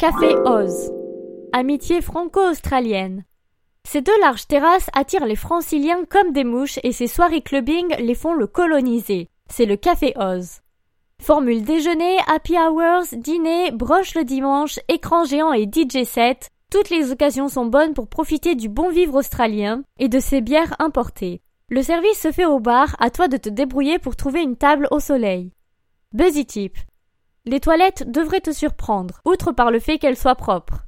Café Oz. Amitié franco-australienne. Ces deux larges terrasses attirent les franciliens comme des mouches et ces soirées clubbing les font le coloniser. C'est le Café Oz. Formule déjeuner, happy hours, dîner, broche le dimanche, écran géant et DJ set, toutes les occasions sont bonnes pour profiter du bon vivre australien et de ses bières importées. Le service se fait au bar, à toi de te débrouiller pour trouver une table au soleil. Buzzy tip. Les toilettes devraient te surprendre, outre par le fait qu'elles soient propres.